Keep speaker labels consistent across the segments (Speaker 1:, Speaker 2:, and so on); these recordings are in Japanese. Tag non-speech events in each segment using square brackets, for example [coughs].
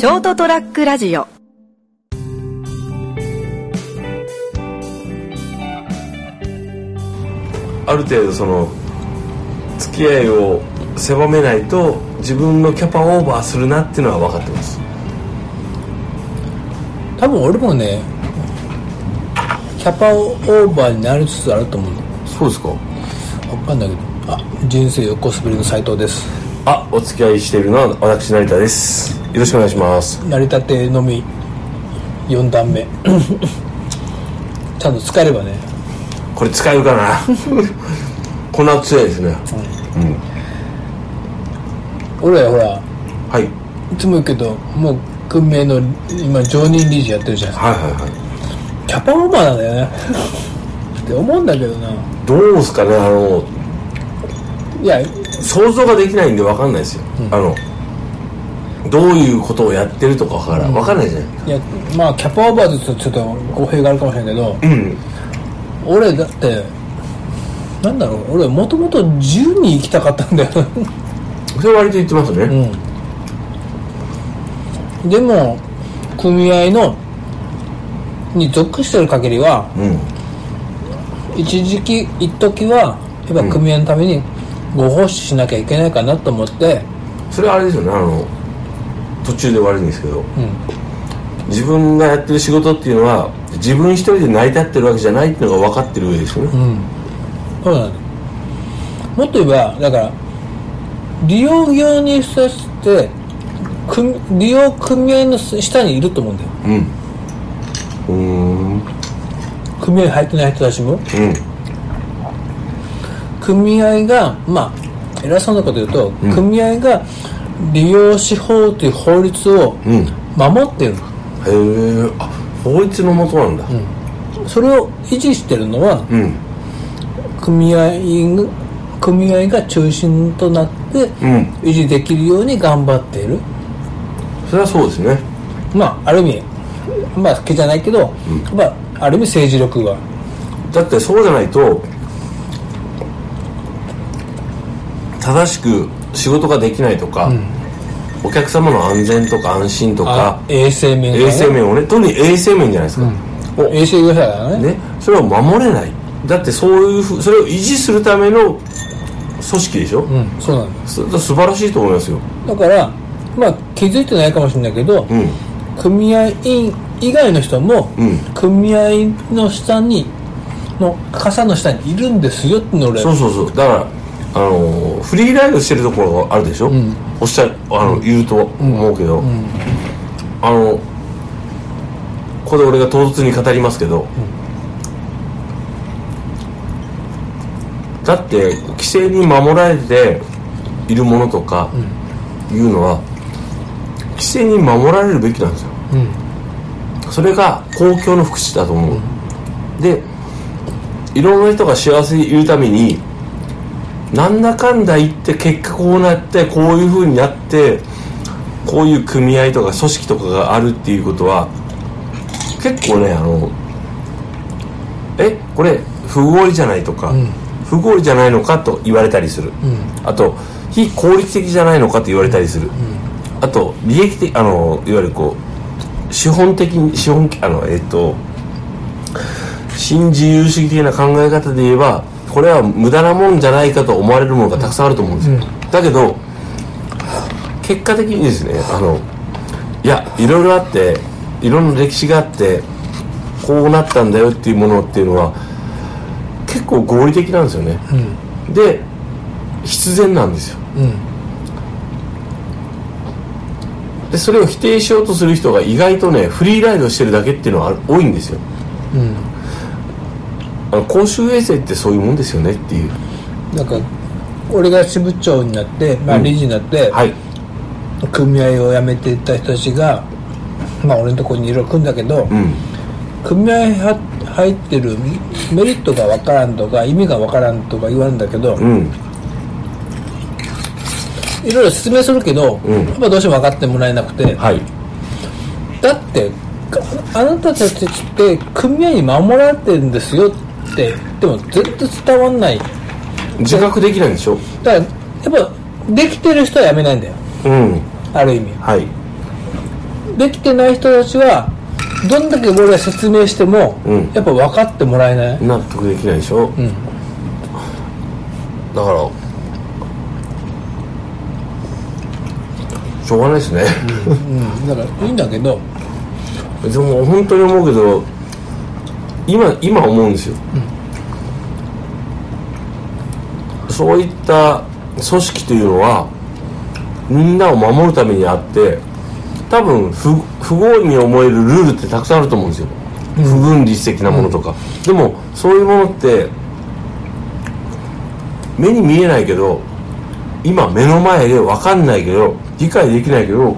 Speaker 1: ショートトラックラジオ。
Speaker 2: ある程度その付き合いを狭めないと自分のキャパオーバーするなっていうのは分かってます。
Speaker 3: 多分俺もねキャパオーバーになりつつあると思う。の
Speaker 2: そうですか。
Speaker 3: 分かんないけど。あ人生横滑りの斉藤です
Speaker 2: あお付き合いしているのは私成田です。よろしくお願いします。
Speaker 3: 成り立て飲み4段目。ちゃんと使えればね。
Speaker 2: これ使えるかな？こんな強いですね。
Speaker 3: 俺らほら
Speaker 2: はい。
Speaker 3: いつも言うけどもう組合の今常任理事やってるじゃないですか。
Speaker 2: はいはいはい。
Speaker 3: キャパオーバーなんだよね。って思うんだけどな。
Speaker 2: どうですかねあの。
Speaker 3: いや
Speaker 2: 想像ができないんで分かんないですよ、あのどういうことをやってるとかから分かんないじゃない。
Speaker 3: いやまあキャパオーバーですとちょっと語弊があるかもしれないけど
Speaker 2: うん。
Speaker 3: 俺だってなんだろう俺もともと10に行きたかったんだよ。
Speaker 2: それ割と言ってますね、
Speaker 3: うん。でも組合のに属してる限りは
Speaker 2: うん。
Speaker 3: 一時期一時はやっぱ組合のためにご奉仕しなきゃいけないかなと思って、
Speaker 2: それはあれですよねあの途中で悪いんですけど。
Speaker 3: うん。
Speaker 2: 自分がやってる仕事っていうのは自分一人で成り立ってるわけじゃないっていうのが分かってる上ですよね、
Speaker 3: うん。そうなのもっと言えばだから利用業にさせて組利用組合の下にいると思うんだよ。
Speaker 2: うん。うーん
Speaker 3: 組合に入ってない人たちも。
Speaker 2: うん
Speaker 3: 組合がまあ偉そうなこと言うと、
Speaker 2: ん。
Speaker 3: 組合が利用司法という法律を
Speaker 2: うん。
Speaker 3: 守ってる、
Speaker 2: へえあ法律のもとなんだ。
Speaker 3: それを維持してるのは
Speaker 2: うん。
Speaker 3: 組合が組合が中心となって
Speaker 2: うん。
Speaker 3: 維持できるように頑張っている、
Speaker 2: それはそうですね。
Speaker 3: まあある意味まあ好きじゃないけど、まあある意味政治力が。
Speaker 2: だってそうじゃないと正しく仕事ができないとか、お客様の安全とか安心とか
Speaker 3: あ衛生面
Speaker 2: 衛生面をね特に衛生面じゃないですか、お
Speaker 3: 衛生業者だね。
Speaker 2: ね、それを守れない。だってそういうふうそれを維持するための組織でしょ、
Speaker 3: うんそうなんだ。
Speaker 2: そ素晴らしいと思いますよ。
Speaker 3: だからまあ気づいてないかもしれないけど、
Speaker 2: うん。
Speaker 3: 組合員以外の人も、
Speaker 2: うん。
Speaker 3: 組合の下にの傘の下にいるんですよっての俺
Speaker 2: そうそうそう。だからあのーフリーライドしてるところがあるでしょ、
Speaker 3: ん。
Speaker 2: おっしゃるあの、言うと思うけど、あのここで俺が唐突に語りますけど、だって規制に守られているものとかいうのは、規制に守られるべきなんですよ。
Speaker 3: うん。
Speaker 2: それが公共の福祉だと思う、でいろんな人が幸せにいるためになんだかんだ言って結果こうなってこういうふうになってこういう組合とか組織とかがあるっていうことは結構ねあのえこれ不合理じゃないとか、不合理じゃないのかと言われたりする、あと非効率的じゃないのかと言われたりする、あと利益的あのいわゆるこう資本的に資本あのえっと新自由主義的な考え方で言えばこれは無駄なもんじゃないかと思われるものがたくさんあると思うんですよ、だけど結果的にですねあのいやいろいろあっていろんな歴史があってこうなったんだよっていうものっていうのは結構合理的なんですよね、で必然なんですよ。
Speaker 3: うん。
Speaker 2: でそれを否定しようとする人が意外とねフリーライドしてるだけっていうのは多いんですよ。
Speaker 3: うん
Speaker 2: あの公衆衛生ってそういうもんですよねっていう。
Speaker 3: なんか俺が支部長になって、まあ、理事になって、
Speaker 2: はい。
Speaker 3: 組合を辞めていった人たちがまあ俺のところにいろいろ来るんだけど、
Speaker 2: うん。
Speaker 3: 組合は入ってるメリットが分からんとか意味が分からんとか言われるんだけど、
Speaker 2: うん。
Speaker 3: いろいろ説明するけど、
Speaker 2: うん。
Speaker 3: やっぱどうしても分かってもらえなくて、
Speaker 2: はい。
Speaker 3: だってかあなたたちって組合に守られてるんですよって言っても絶対伝わんない。
Speaker 2: 自覚できないんでしょ？
Speaker 3: だからやっぱできてる人は辞めないんだよ。
Speaker 2: うん。
Speaker 3: ある意味。
Speaker 2: はい。
Speaker 3: できてない人たちはどんだけ俺が説明しても、
Speaker 2: うん。
Speaker 3: やっぱ分かってもらえない、
Speaker 2: 納得できないでしょ、
Speaker 3: ん。
Speaker 2: だからしょうがないですね、
Speaker 3: うん、だからいいんだけど。[laughs]
Speaker 2: でも本当に思うけど今今思うんですよ、そういった組織というのはみんなを守るためにあって多分不不合理に思えるルールってたくさんあると思うんですよ、不分律的なものとか、でもそういうものって目に見えないけど今目の前で分かんないけど理解できないけど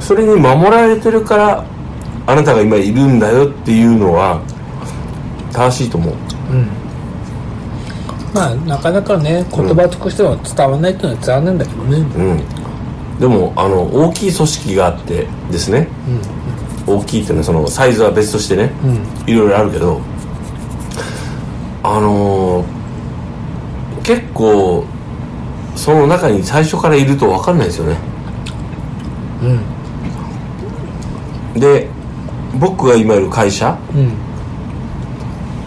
Speaker 2: それに守られてるからあなたが今いるんだよっていうのは正しいと思う。
Speaker 3: まあなかなかね言葉としては伝わらないっていうのは残念だけどね、
Speaker 2: うん。でもあの大きい組織があってですね、大きいっていうのはそのサイズは別としてね、いろいろあるけど。あのー結構その中に最初からいると分かんないですよね。で僕が今いる会社？
Speaker 3: うん。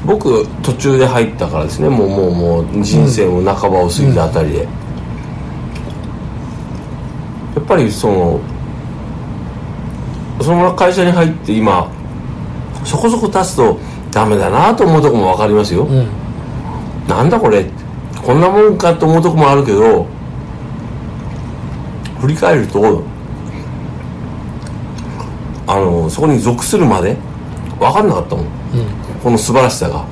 Speaker 2: 僕途中で入ったからですね。もうもうもう人生も半ばを過ぎたあたりで、やっぱりそのその会社に入って今そこそこ経つとダメだなと思うとこも分かりますよ、
Speaker 3: うん。
Speaker 2: なんだこれ？こんなもんかと思うとこもあるけど振り返るとあのそこに属するまで分かんなかったもん。この素晴らしさが、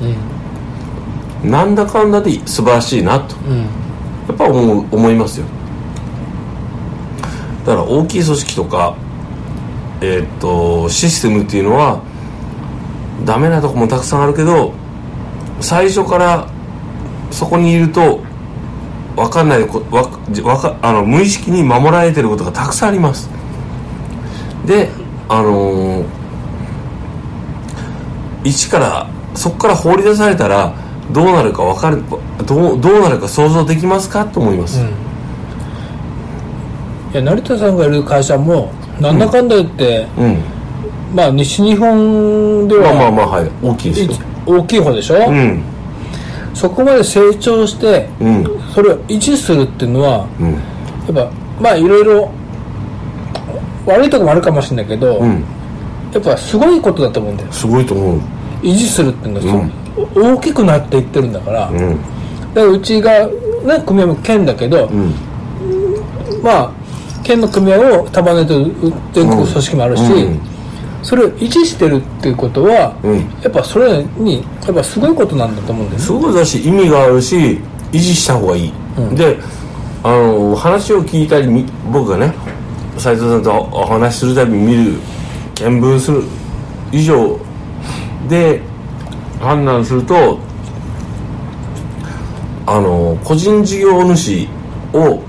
Speaker 2: なんだかんだで素晴らしいなと。
Speaker 3: うん。
Speaker 2: やっぱ思う思いますよ。だから大きい組織とかえーっとシステムっていうのはダメなとこもたくさんあるけど最初からそこにいると分かんないこわわかあの無意識に守られてることがたくさんあります。であのー一からそこから放り出されたらどうなるか分かるどうどうなるか想像できますか？と思います、
Speaker 3: いや成田さんがいる会社もなんだかんだ言って、
Speaker 2: うん。
Speaker 3: まあ西日本で
Speaker 2: まあまあ
Speaker 3: は
Speaker 2: まあはい。大きいですよ。
Speaker 3: 大きい方でしょ、
Speaker 2: うん。
Speaker 3: そこまで成長して
Speaker 2: うん
Speaker 3: それを維持するっていうのは
Speaker 2: うん
Speaker 3: やっぱまあいろいろ悪いとこもあるかもしれないけど、
Speaker 2: うん。
Speaker 3: やっぱすごいことだと思うんだよ
Speaker 2: すごいと思う。
Speaker 3: 維持するっていうのは、大きくなっていってるんだから、だか
Speaker 2: うん
Speaker 3: らうちがね組合も県だけど、
Speaker 2: うん。
Speaker 3: まあ県の組合を束ねてる全国組織もあるし、
Speaker 2: うん。
Speaker 3: それを維持してるっていうことは、
Speaker 2: うん。
Speaker 3: やっぱそれにやっぱすごいことなんだと思うんだよね。
Speaker 2: すごいだし意味があるし維持した方がいい、
Speaker 3: うん。
Speaker 2: であの話を聞いたりみ僕がね斉藤さんとお話しするたび見る見聞する以上で判断するとあの個人事業主を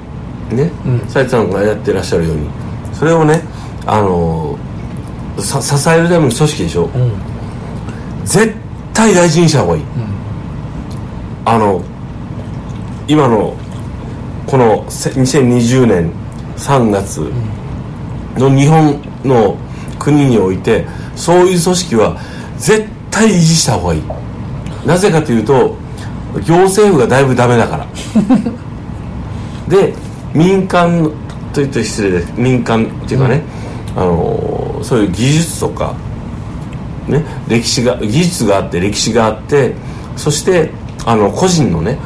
Speaker 2: ね
Speaker 3: うん
Speaker 2: 斉藤さんがやってらっしゃるようにそれをねあの支えるための組織でしょ、
Speaker 3: うん
Speaker 2: 絶対大事にした方がいい、あの今のこの2020年3月の日本の国においてそういう組織は絶対維持した方がいい。なぜかというと行政府がだいぶダメだから。[laughs] で民間といって失礼です。民間っていうかね、あのそういう技術とかね、歴史が技術があって歴史があってそしてあの個人のね、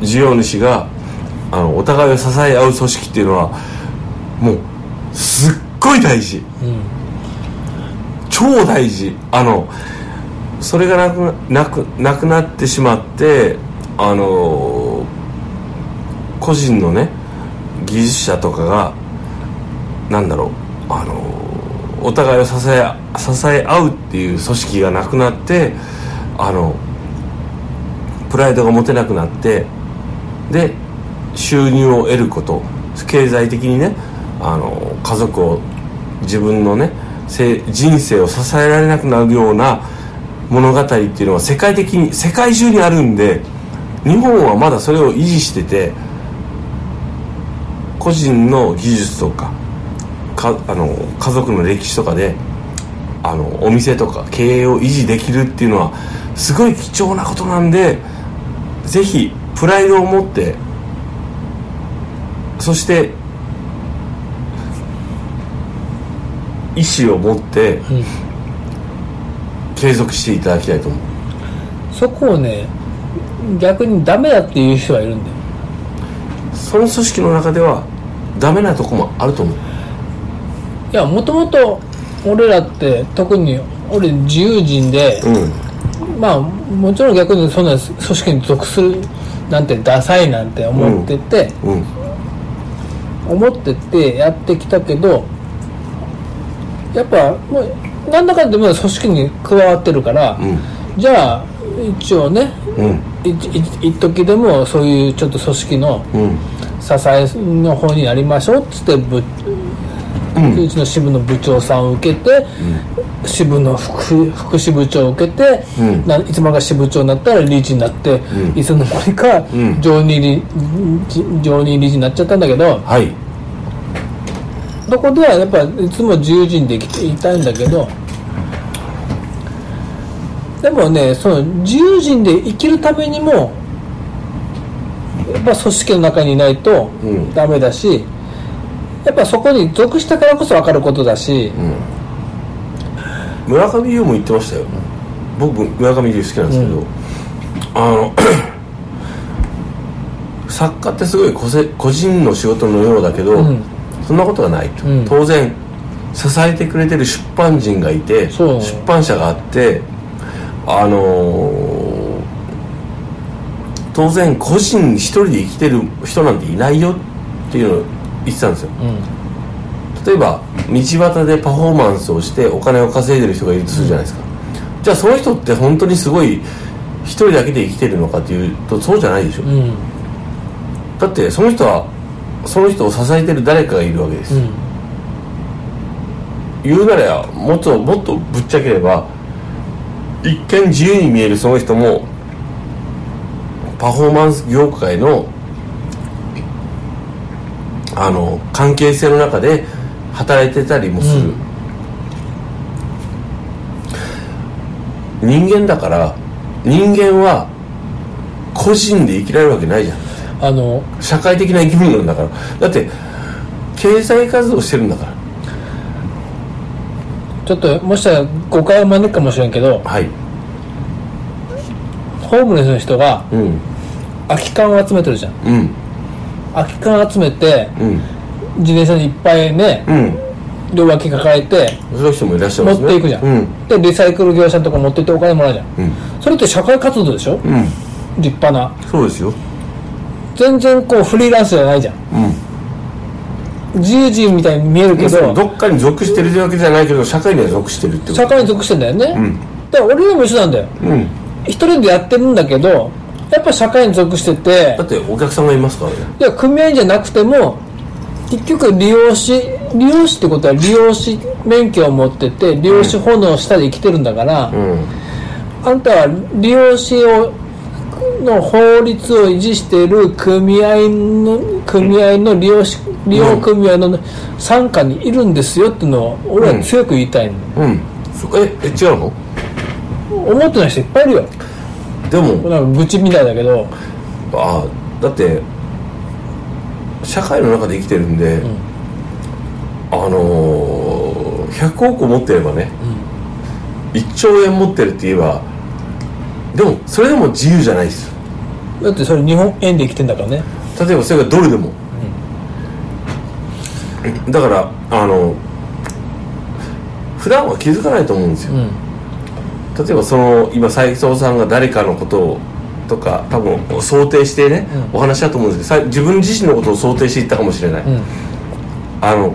Speaker 2: 事業主があのお互いを支え合う組織っていうのはもうすっごい大事、超大事。あのそれがなくなくなくなってしまってあの個人のね技術者とかがなんだろうあのお互いを支え支え合うっていう組織がなくなってあのプライドが持てなくなってで収入を得ること経済的にねあの家族を自分のね人生を支えられなくなるような物語っていうのは世界的に世界中にあるんで日本はまだそれを維持してて個人の技術とかかあの家族の歴史とかであのお店とか経営を維持できるっていうのはすごい貴重なことなんでぜひプライドを持ってそして意思を持って
Speaker 3: うん。
Speaker 2: 継続していただきたいと思う。
Speaker 3: そこをね逆にダメだっていう人がいるんだよ。
Speaker 2: その組織の中ではダメなとこもあると思う。
Speaker 3: いやもともと俺らって特に俺自由人で、
Speaker 2: うん。
Speaker 3: まあもちろん逆にそんな組織に属するなんてダサいなんて思ってて、
Speaker 2: うん。
Speaker 3: 思っててやってきたけどやっぱもうなんだかんだでも組織に加わってるから、
Speaker 2: うん。
Speaker 3: じゃあ一応ね
Speaker 2: うん。
Speaker 3: いい一時でもそういうちょっと組織の
Speaker 2: うん。
Speaker 3: 支えの方になりましょうっつってぶ、う
Speaker 2: うん
Speaker 3: ちの支部の部長さんを受けて、支部の副副支部長を受けて、
Speaker 2: うん。
Speaker 3: ないつまが支部長になったら理事になって、
Speaker 2: ん。
Speaker 3: いつの間にか
Speaker 2: ん。
Speaker 3: 常任理常任理事になっちゃったんだけど
Speaker 2: はい
Speaker 3: そこではやっぱいつも自由人で生きていたいんだけどでもねその自由人で生きるためにもやっぱ組織の中にいないと
Speaker 2: うん。
Speaker 3: ダメだし、やっぱそこに属したからこそ分かることだし、
Speaker 2: 村上優も言ってましたよ。僕村上優好きなんですけど、あの [coughs] 作家ってすごい個性個人の仕事のようだけど、
Speaker 3: うん
Speaker 2: そんなことがないと、
Speaker 3: うん。
Speaker 2: 当然支えてくれてる出版人がいて出版社があってあのー当然個人一人で生きてる人なんていないよっていうのを言ってたんですよ。
Speaker 3: うん。
Speaker 2: 例えば道端でパフォーマンスをしてお金を稼いでる人がいるとするじゃないですか、じゃあその人って本当にすごい一人だけで生きてるのかっていうとそうじゃないでしょ、
Speaker 3: うん。
Speaker 2: だってその人はその人を支えてる誰かがいるわけです、
Speaker 3: うん。
Speaker 2: 言うならもっともっとぶっちゃければ一見自由に見えるその人もパフォーマンス業界のあの関係性の中で働いてたりもする、
Speaker 3: うん。
Speaker 2: 人間だから人間は個人で生きられるわけないじゃん
Speaker 3: あの
Speaker 2: 社会的な生き物なんだから。だって経済活動してるんだから。
Speaker 3: ちょっともしかしたら誤解を招くかもしれんけど
Speaker 2: はい。
Speaker 3: ホームレスの人が
Speaker 2: うん。
Speaker 3: 空き缶を集めてるじゃん。
Speaker 2: うん。
Speaker 3: 空き缶集めて
Speaker 2: うん。
Speaker 3: 自転車にいっぱいね
Speaker 2: うん。
Speaker 3: 両脇抱えて
Speaker 2: そういう人もいらっしゃい
Speaker 3: 持
Speaker 2: ますね。
Speaker 3: っていくじゃん、
Speaker 2: うん。
Speaker 3: でリサイクル業者のとか持ってってお金もらうじゃん。
Speaker 2: うん。
Speaker 3: それって社会活動でしょ？
Speaker 2: うん。
Speaker 3: 立派な。
Speaker 2: そうですよ
Speaker 3: 全然こうフリーランスじゃないじゃん。
Speaker 2: うん
Speaker 3: 自由人みたいに見えるけど
Speaker 2: どっかに属してるわけじゃないけど社会には属してるってこと。
Speaker 3: 社会に属してんだよね、
Speaker 2: うん。
Speaker 3: だから俺らも一緒なんだよ。
Speaker 2: うん。
Speaker 3: 一人でやってるんだけどやっぱ社会に属してて
Speaker 2: だってお客さんがいますからね。
Speaker 3: いや組合員じゃなくても結局利用し利用しってことは利用し免許を持ってて利用し法の下で生きてるんだから、
Speaker 2: うん。
Speaker 3: あんたは利用しをの法律を維持している組合の組合の利用し利用組合の傘下にいるんですよっていうのを俺は強く言いたいの、
Speaker 2: うん。そええ違うの？
Speaker 3: 思ってない人いっぱいいるよ。
Speaker 2: でも。
Speaker 3: なんか愚痴みたいだけど。
Speaker 2: あだって社会の中で生きてるんで、あのー、100億持ってればね、1兆円持ってるって言えばでもそれでも自由じゃないですよ。
Speaker 3: だってそれ日本円で生きてんだからね。
Speaker 2: 例えばそれがドルでも、だからあの普段は気づかないと思うんですよ、
Speaker 3: うん。
Speaker 2: 例えばその今斉藤さんが誰かのことをとか多分想定してね、お話だと思うんですけどさ自分自身のことを想定していったかもしれない、
Speaker 3: うん。
Speaker 2: あの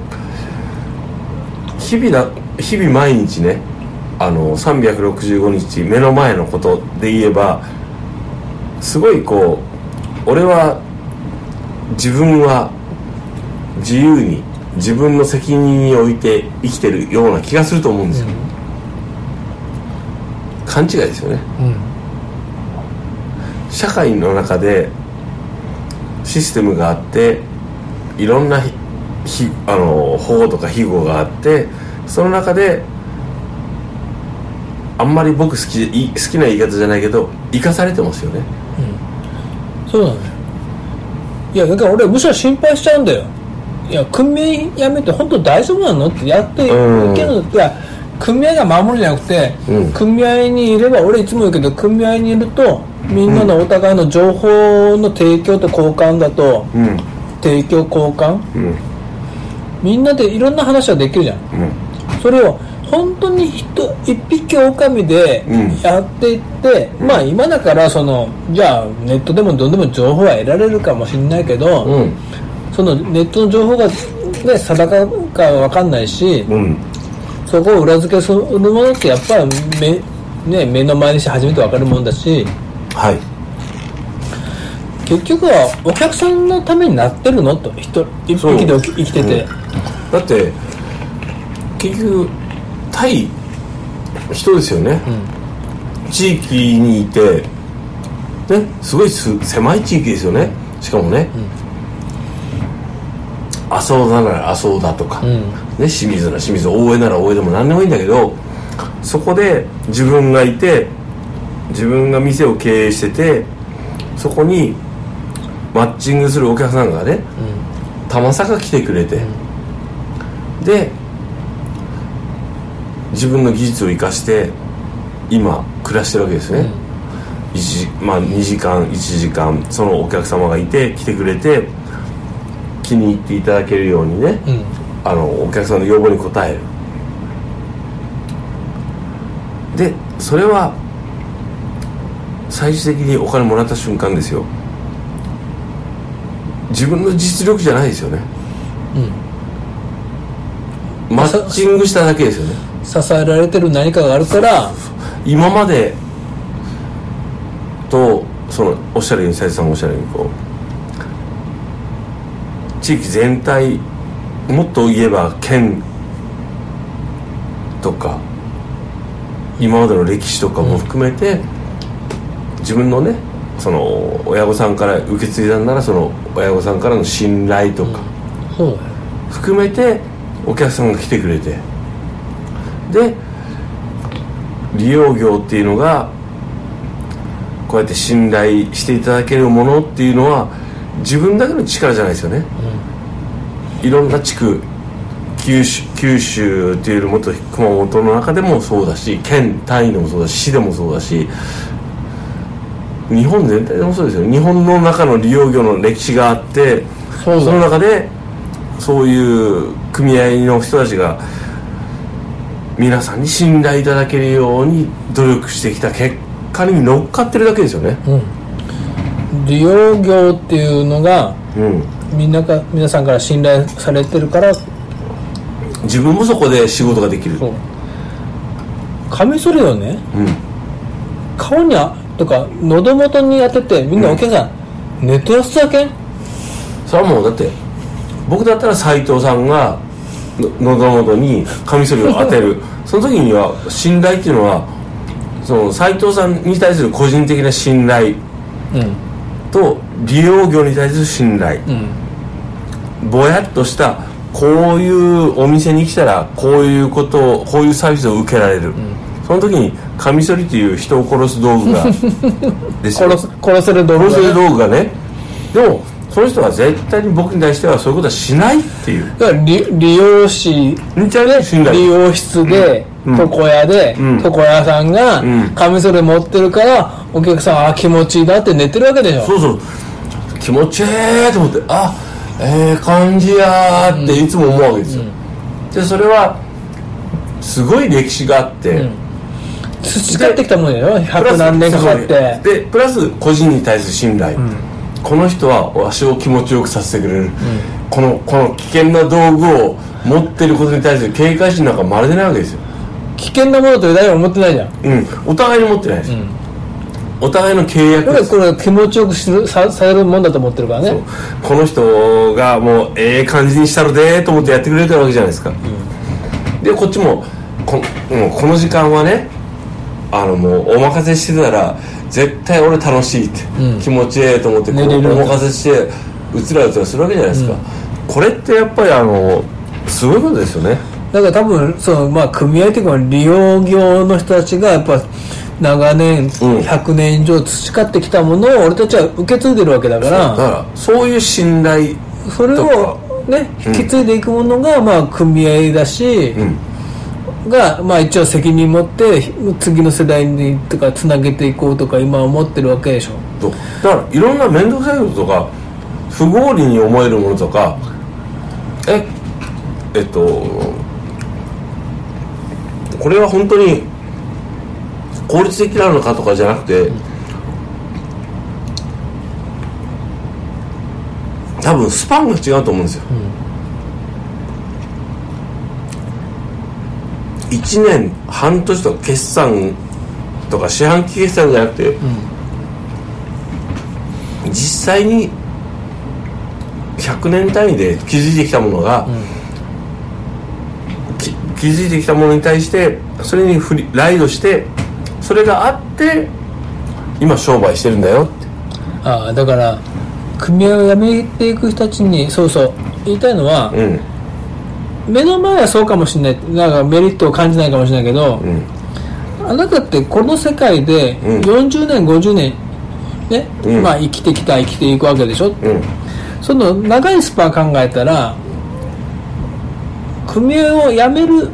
Speaker 2: 日々な日々毎日ねあの365日目の前のことで言えばすごいこう俺は自分は自由に自分の責任において生きてるような気がすると思うんですよ、勘違いですよね。
Speaker 3: うん。
Speaker 2: 社会の中でシステムがあっていろんなあの保護とか庇護があってその中であんまり僕好きい好きな言い方じゃないけど生かされてますよね。
Speaker 3: そうなのよいやだから俺むしろ心配しちゃうんだよ。いや組合やめて本当大丈夫なのってやっていけ
Speaker 2: うん
Speaker 3: るの。っていや組合が守るじゃなくて、
Speaker 2: うん。
Speaker 3: 組合にいれば俺いつも言うけど組合にいるとみんなのお互いの情報の提供と交換だと、
Speaker 2: うん。
Speaker 3: 提供交換？
Speaker 2: うん。
Speaker 3: みんなでいろんな話ができるじゃん。
Speaker 2: うん。
Speaker 3: それを本当に人一匹狼で
Speaker 2: うん。
Speaker 3: やっていって、まあ今だからそのじゃあネットでもどんでも情報は得られるかもしれないけど、
Speaker 2: うん。
Speaker 3: そのネットの情報が、ね、定かかわかんないし、
Speaker 2: うん。
Speaker 3: そこを裏付けするものってやっぱり目,、ね、目の前にして初めてわかるもんだし
Speaker 2: はい。
Speaker 3: 結局はお客さんのためになってるのと人一匹で生き生きてて、
Speaker 2: だって結局対人ですよね、地域にいてねすごいす狭い地域ですよね。しかもね、麻生なら麻生だとか、
Speaker 3: うん。
Speaker 2: ね、清水なら清水大江なら大江でも何でもいいんだけどそこで自分がいて自分が店を経営しててそこにマッチングするお客さんがね、たまさか来てくれて、で自分の技術を生かして今暮らしてるわけですね、一時まあ、2時間1時間そのお客様がいて来てくれて気に入っていただけるようにね、
Speaker 3: うん。
Speaker 2: あのお客さんの要望に応える。でそれは最終的にお金もらった瞬間ですよ。自分の実力じゃないですよね。マッチングしただけですよね
Speaker 3: 支えられてる何かがあるから
Speaker 2: 今までとそのおっしゃるように斉藤さんがおっしゃるようにこう地域全体もっと言えば県とか今までの歴史とかも含めて、自分のねその親御さんから受け継いだんならその親御さんからの信頼とか、含めてお客さんが来てくれてで利用業っていうのがこうやって信頼していただけるものっていうのは自分だけの力じゃないですよね、いろんな地区九州九州っていうよりもっと熊本の中でもそうだし県単位でもそうだし市でもそうだし日本全体でもそうですよ日本の中の利用業の歴史があって
Speaker 3: そ
Speaker 2: の中でそういう組合の人たちが皆さんに信頼いただけるように努力してきた結果に乗っかってるだけですよね。
Speaker 3: 利用業っていうのが
Speaker 2: うん。
Speaker 3: みんなか皆さんから信頼されてるから
Speaker 2: 自分もそこで仕事ができる。
Speaker 3: そう。カミソリをね。
Speaker 2: うん。
Speaker 3: 顔にあとか喉元に当ててみんなお客さん、ネット安だけん。
Speaker 2: それはもう。だって僕だったら斎藤さんがの喉元にカミソリを当てる。[laughs] その時には信頼っていうのはその斎藤さんに対する個人的な信頼
Speaker 3: うん。
Speaker 2: と利用業に対する信頼。
Speaker 3: うん。
Speaker 2: ぼやっとしたこういうお店に来たらこういうことをこういうサービスを受けられる、その時にカミソリという人を殺す道具が [laughs]
Speaker 3: 殺す殺せる道具
Speaker 2: 殺せる
Speaker 3: がね
Speaker 2: 道具がね。でもその人は絶対に僕に対してはそういうことはしないっていう。
Speaker 3: だから利利用師
Speaker 2: めちゃめちゃ信頼
Speaker 3: 利用室で、
Speaker 2: うん。
Speaker 3: 床屋で、
Speaker 2: うん。
Speaker 3: 床屋さんが
Speaker 2: うん。
Speaker 3: カミソリ持ってるからお客さんあ気持ちいいなって寝てるわけでしょ。
Speaker 2: そうそう。気持ちいいと思ってあええ感じやーっていつも思うわけですよ、でそれはすごい歴史があって、
Speaker 3: 培ってきたもんだよ百
Speaker 2: ス
Speaker 3: 何年かかって。
Speaker 2: でプラス個人に対する信頼、この人はわしを気持ちよくさせてくれる、このこの危険な道具を持ってることに対する警戒心なんかまるでないわけですよ。
Speaker 3: 危険なものと誰も思ってないじゃん。
Speaker 2: うん。お互いに持ってないです、お互いの契約。です
Speaker 3: これ気持ちよくするさされるもんだと思ってるからね。
Speaker 2: この人がもうええ感じにしたるでーと思ってやってくれてるわけじゃないですか、でこっちもこもうこの時間はねあのもうお任せしてたら絶対俺楽しいって、
Speaker 3: うん。
Speaker 2: 気持ちええと思ってこうお任せしてうつらうつらするわけじゃないですか、これってやっぱりあのすごいことですよね。
Speaker 3: だから多分その、まあ、組合というか利用業の人たちがやっぱ長年、100年以上培ってきたものを俺たちは受け継いでるわけだか
Speaker 2: だ
Speaker 3: ら
Speaker 2: からそういう信頼
Speaker 3: それをね引き継いでいくものが、まあ、組合だし、
Speaker 2: うん
Speaker 3: が、まあ、一応責任持って次の世代にとかつなげていこうとか今思ってるわけでしょ。
Speaker 2: だからいろんな面倒くさいこととか不合理に思えるものとかええっとこれは本当に効率的なのかとかじゃなくて、多分スパンが違うと思うんですよ、1年半年とか決算とか四半期決算じゃなくて、実際に100年単位で築いてきたものが、き築いてきたものに対してそれにフリライドしてそれがあって今商売してるんだよって。
Speaker 3: ああだから組合を辞めていく人たちにそうそう言いたいのは、
Speaker 2: うん
Speaker 3: 目の前はそうかもしれない。なんかメリットを感じないかもしれないけど、
Speaker 2: うん。
Speaker 3: あなたってこの世界で
Speaker 2: うん。
Speaker 3: 40年50年ね、
Speaker 2: うん。
Speaker 3: まあ生きてきた生きていくわけでしょ、
Speaker 2: うん。
Speaker 3: その長いスパン考えたら組合を辞める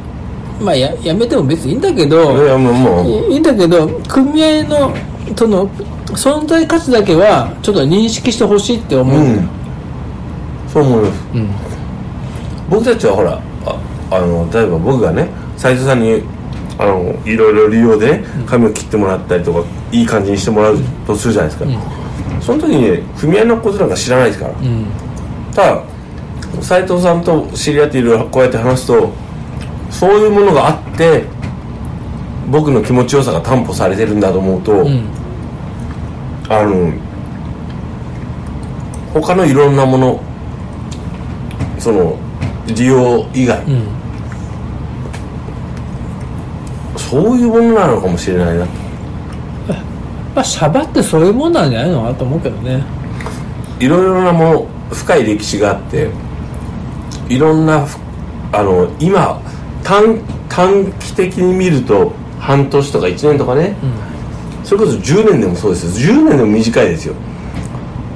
Speaker 3: まあや辞めても別にいいんだけど、
Speaker 2: い
Speaker 3: いいんだけど組合のその存在価値だけはちょっと認識してほしいって思う、
Speaker 2: うん。そう思います、
Speaker 3: うん
Speaker 2: 僕たちはほらああの例えば僕がね斉藤さんにあのいろいろ利用でね髪を切ってもらったりとかいい感じにしてもらうとするじゃないですか、その時にね組合のことなんか知らないですから、
Speaker 3: うん。
Speaker 2: ただ斉藤さんと知り合っているこうやって話すとそういうものがあって僕の気持ちよさが担保されてるんだと思うと、
Speaker 3: うん。
Speaker 2: あの他のいろんなものその利用以外、
Speaker 3: うん。
Speaker 2: そういうものなのかもしれないな。と
Speaker 3: まあシャバってそういうもんなんじゃないのかなと思うけどね。
Speaker 2: いろいろなもの深い歴史があっていろんなふあの今短短期的に見ると半年とか1年とかね、それこそ10年でもそうですよ。10年でも短いですよ。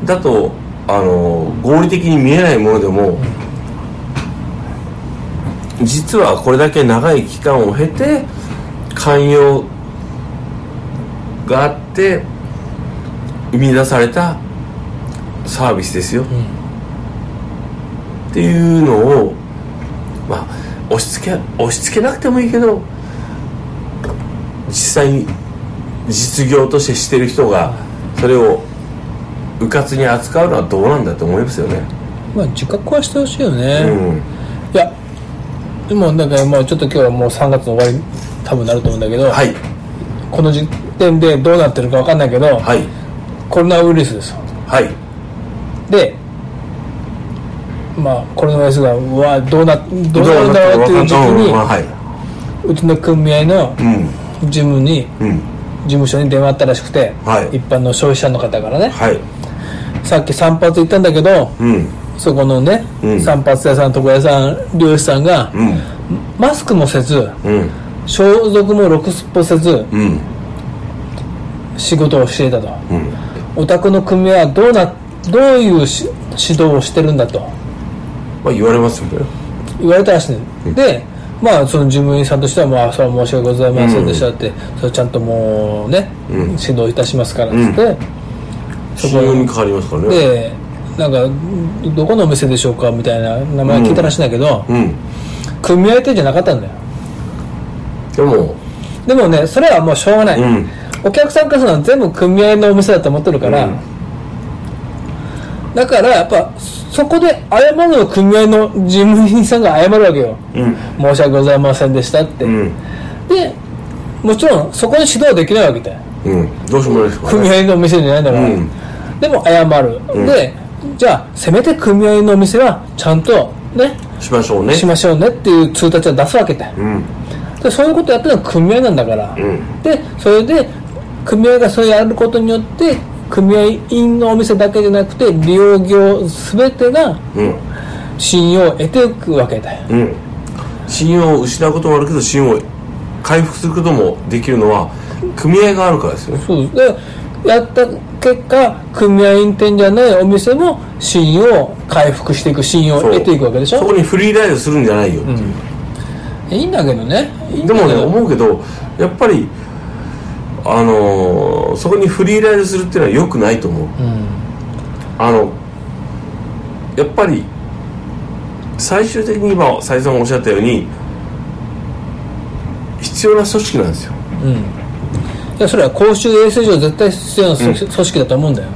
Speaker 2: だとあの合理的に見えないものでも、実はこれだけ長い期間を経て寛容があって生み出されたサービスですよ、っていうのをまあ押し付け押し付けなくてもいいけど実際に実業としてしてる人がそれを迂闊に扱うのはどうなんだと思いますよね。
Speaker 3: まあ自覚はしてほしいよね、
Speaker 2: うん。
Speaker 3: いやでもなんかもうちょっと今日はもう3月の終わりに多分なると思うんだけど、
Speaker 2: はい。
Speaker 3: この時点でどうなってるか分かんないけど、
Speaker 2: はい。
Speaker 3: コロナウイルスですよ。
Speaker 2: はい。
Speaker 3: でまあコロナウイルスがうわどうなどうなるんだろうっていう時期
Speaker 2: うん
Speaker 3: に
Speaker 2: まあはい。う
Speaker 3: ちの組合の
Speaker 2: うん。
Speaker 3: 事務に
Speaker 2: うん。
Speaker 3: 事務所に電話あったらしくて、
Speaker 2: はい。
Speaker 3: 一般の消費者の方からね。
Speaker 2: はい。
Speaker 3: さっき散髪行ったんだけど
Speaker 2: うん
Speaker 3: そこのね、
Speaker 2: うん。
Speaker 3: 散髪屋さん床屋さん漁師さんが、
Speaker 2: うん。
Speaker 3: マスクもせず
Speaker 2: うん。
Speaker 3: 消毒もろくすっぽせず
Speaker 2: うん。
Speaker 3: 仕事をしていたと。
Speaker 2: うん。
Speaker 3: お宅の組合はどうなどういうし指導をしてるんだと。
Speaker 2: まあ言われますよね。
Speaker 3: 言われたらしい。ね、でまあその事務員さんとしてはまあそれは申し訳ございませんでしたって、それちゃんともうね、
Speaker 2: うん。
Speaker 3: 指導いたしますからって、そこ
Speaker 2: にかかりますからね。
Speaker 3: でなんかどこのお店でしょうかみたいな名前聞いたらしいんだけど、
Speaker 2: うん。
Speaker 3: 組合手じゃなかったんだよ。
Speaker 2: でも。
Speaker 3: でもねそれはもうしょうがない、
Speaker 2: うん。
Speaker 3: お客さんからするのは全部組合のお店だと思ってるから、
Speaker 2: うん。
Speaker 3: だからやっぱそこで謝るのは組合の事務員さんが謝るわけよ。
Speaker 2: うん。
Speaker 3: 申し訳ございませんでしたって、
Speaker 2: うん。
Speaker 3: でもちろんそこに指導できないわけだよ。
Speaker 2: うん。どうしようもないですから
Speaker 3: 組
Speaker 2: ね
Speaker 3: 合のお店じゃないんだから、
Speaker 2: うん。
Speaker 3: でも謝る、
Speaker 2: うん。
Speaker 3: でじゃあせめて組合のお店はちゃんとね
Speaker 2: しましょうね。
Speaker 3: しましょうねっていう通達を出すわけだよ。
Speaker 2: うん。
Speaker 3: でそういうことやってるのは組合なんだから、
Speaker 2: うん。
Speaker 3: でそれで組合がそれやることによって組合員のお店だけじゃなくて利用業全てが
Speaker 2: うん。
Speaker 3: 信用を得ていくわけだよ。
Speaker 2: うん。信用を失うこともあるけど信用を回復することもできるのは組合があるからですよね。
Speaker 3: そうでやった結果組合員店じゃないお店も信用を回復していく信用を得ていくわけでしょ？
Speaker 2: そこにフリーライドするんじゃないよって。いう、
Speaker 3: いいんだけどね。
Speaker 2: でもね思うけどやっぱりあのーそこにフリーライドするっていうのは良くないと思う、あのやっぱり最終的に今斉藤さんがおっしゃったように必要な組織なんですよ。
Speaker 3: うん。いやそれは公衆衛生上絶対必要な組組織だと思うんだよ、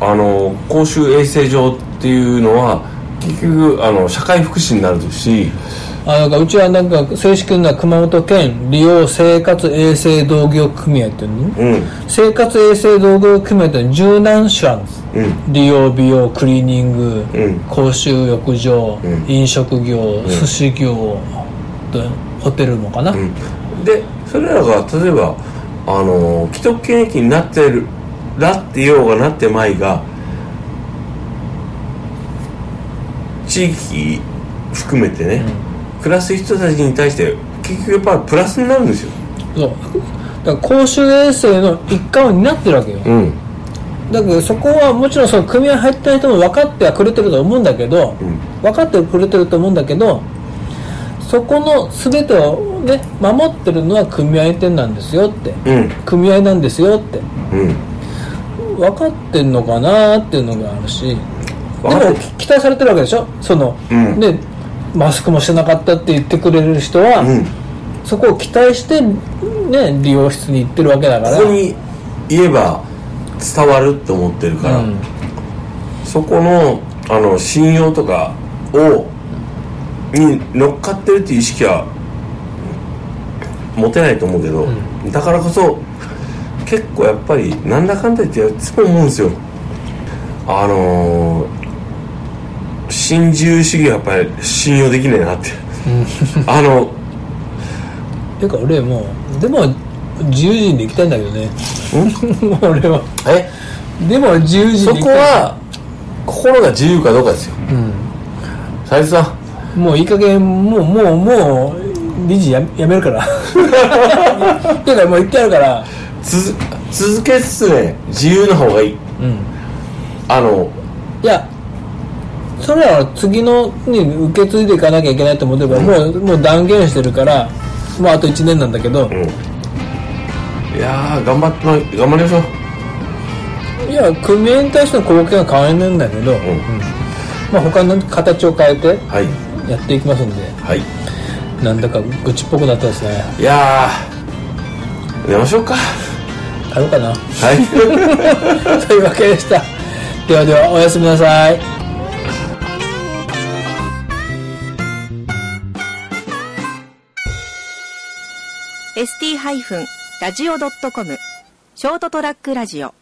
Speaker 2: あの公衆衛生上っていうのは結局あの社会福祉になるし。
Speaker 3: あなんかうちはなんか正式な熊本県利用生活衛生同業組合っていうの、
Speaker 2: うん。
Speaker 3: 生活衛生道具組合って十何種あるんです。
Speaker 2: うん。
Speaker 3: 利用美容クリーニング、
Speaker 2: うん。
Speaker 3: 公衆浴場、
Speaker 2: うん。
Speaker 3: 飲食業寿司業、でホテルもかな、
Speaker 2: うん。でそれらが例えばあの既得権益になってるらってようがなってまいが地域含めてね、暮らす人たちに対して結局やっぱりプラスになるんですよ。
Speaker 3: そう。だから公衆衛生の一環を担ってるわけよ、
Speaker 2: うん。
Speaker 3: だけどそこはもちろんその組合入ってない人も分かってはくれてると思うんだけど、
Speaker 2: ん。
Speaker 3: 分かってくれてると思うんだけどそこの全てをね守ってるのは組合店なんですよって。
Speaker 2: うん。
Speaker 3: 組合なんですよって。
Speaker 2: うん。
Speaker 3: 分かってんのかなっていうのがあるし。でもき期待されてるわけでしょ？その、
Speaker 2: うん。
Speaker 3: でマスクもしてなかったって言ってくれる人は、
Speaker 2: うん。
Speaker 3: そこを期待してね利用室に行ってるわけだから。
Speaker 2: ここに言えば伝わるって思ってるから、
Speaker 3: うん。
Speaker 2: そこのあの信用とかをに乗っかってるっていう意識は持てないと思うけど、だからこそ結構やっぱりなんだかんだ言っていつも思うんですよ。あのー新自由主義はやっぱり信用できないなって。あの
Speaker 3: ていうか俺もうでも自由人で行きたいんだけどね。[laughs] 俺は。
Speaker 2: え？
Speaker 3: でも自由人
Speaker 2: そこは心が自由かどうかですよ。斉藤さん
Speaker 3: もういい加減もうもうもう理事ややめるから。て [laughs] いうかもう言ってやるから。
Speaker 2: つ続けつつね自由な方がいい。
Speaker 3: うん。
Speaker 2: あの
Speaker 3: いやそれは次のに受け継いでいかなきゃいけないと思ってるから、もうもう断言してるからもうあと1年なんだけど、
Speaker 2: うん。いやー頑張ってま頑張りましょう。
Speaker 3: いや組合に対しての貢献は変わらないんだけど、うん。まあ、他の形を変えて。
Speaker 2: はい
Speaker 3: やっていきますんで。
Speaker 2: はい。
Speaker 3: なんだか愚痴っぽくなったですね。
Speaker 2: いやー寝ましょうか。
Speaker 3: 帰ろうかな。
Speaker 2: はい。[laughs]
Speaker 3: というわけでした。ではではおやすみなさい。
Speaker 1: ー ST-radio.com ショートトラックラジオ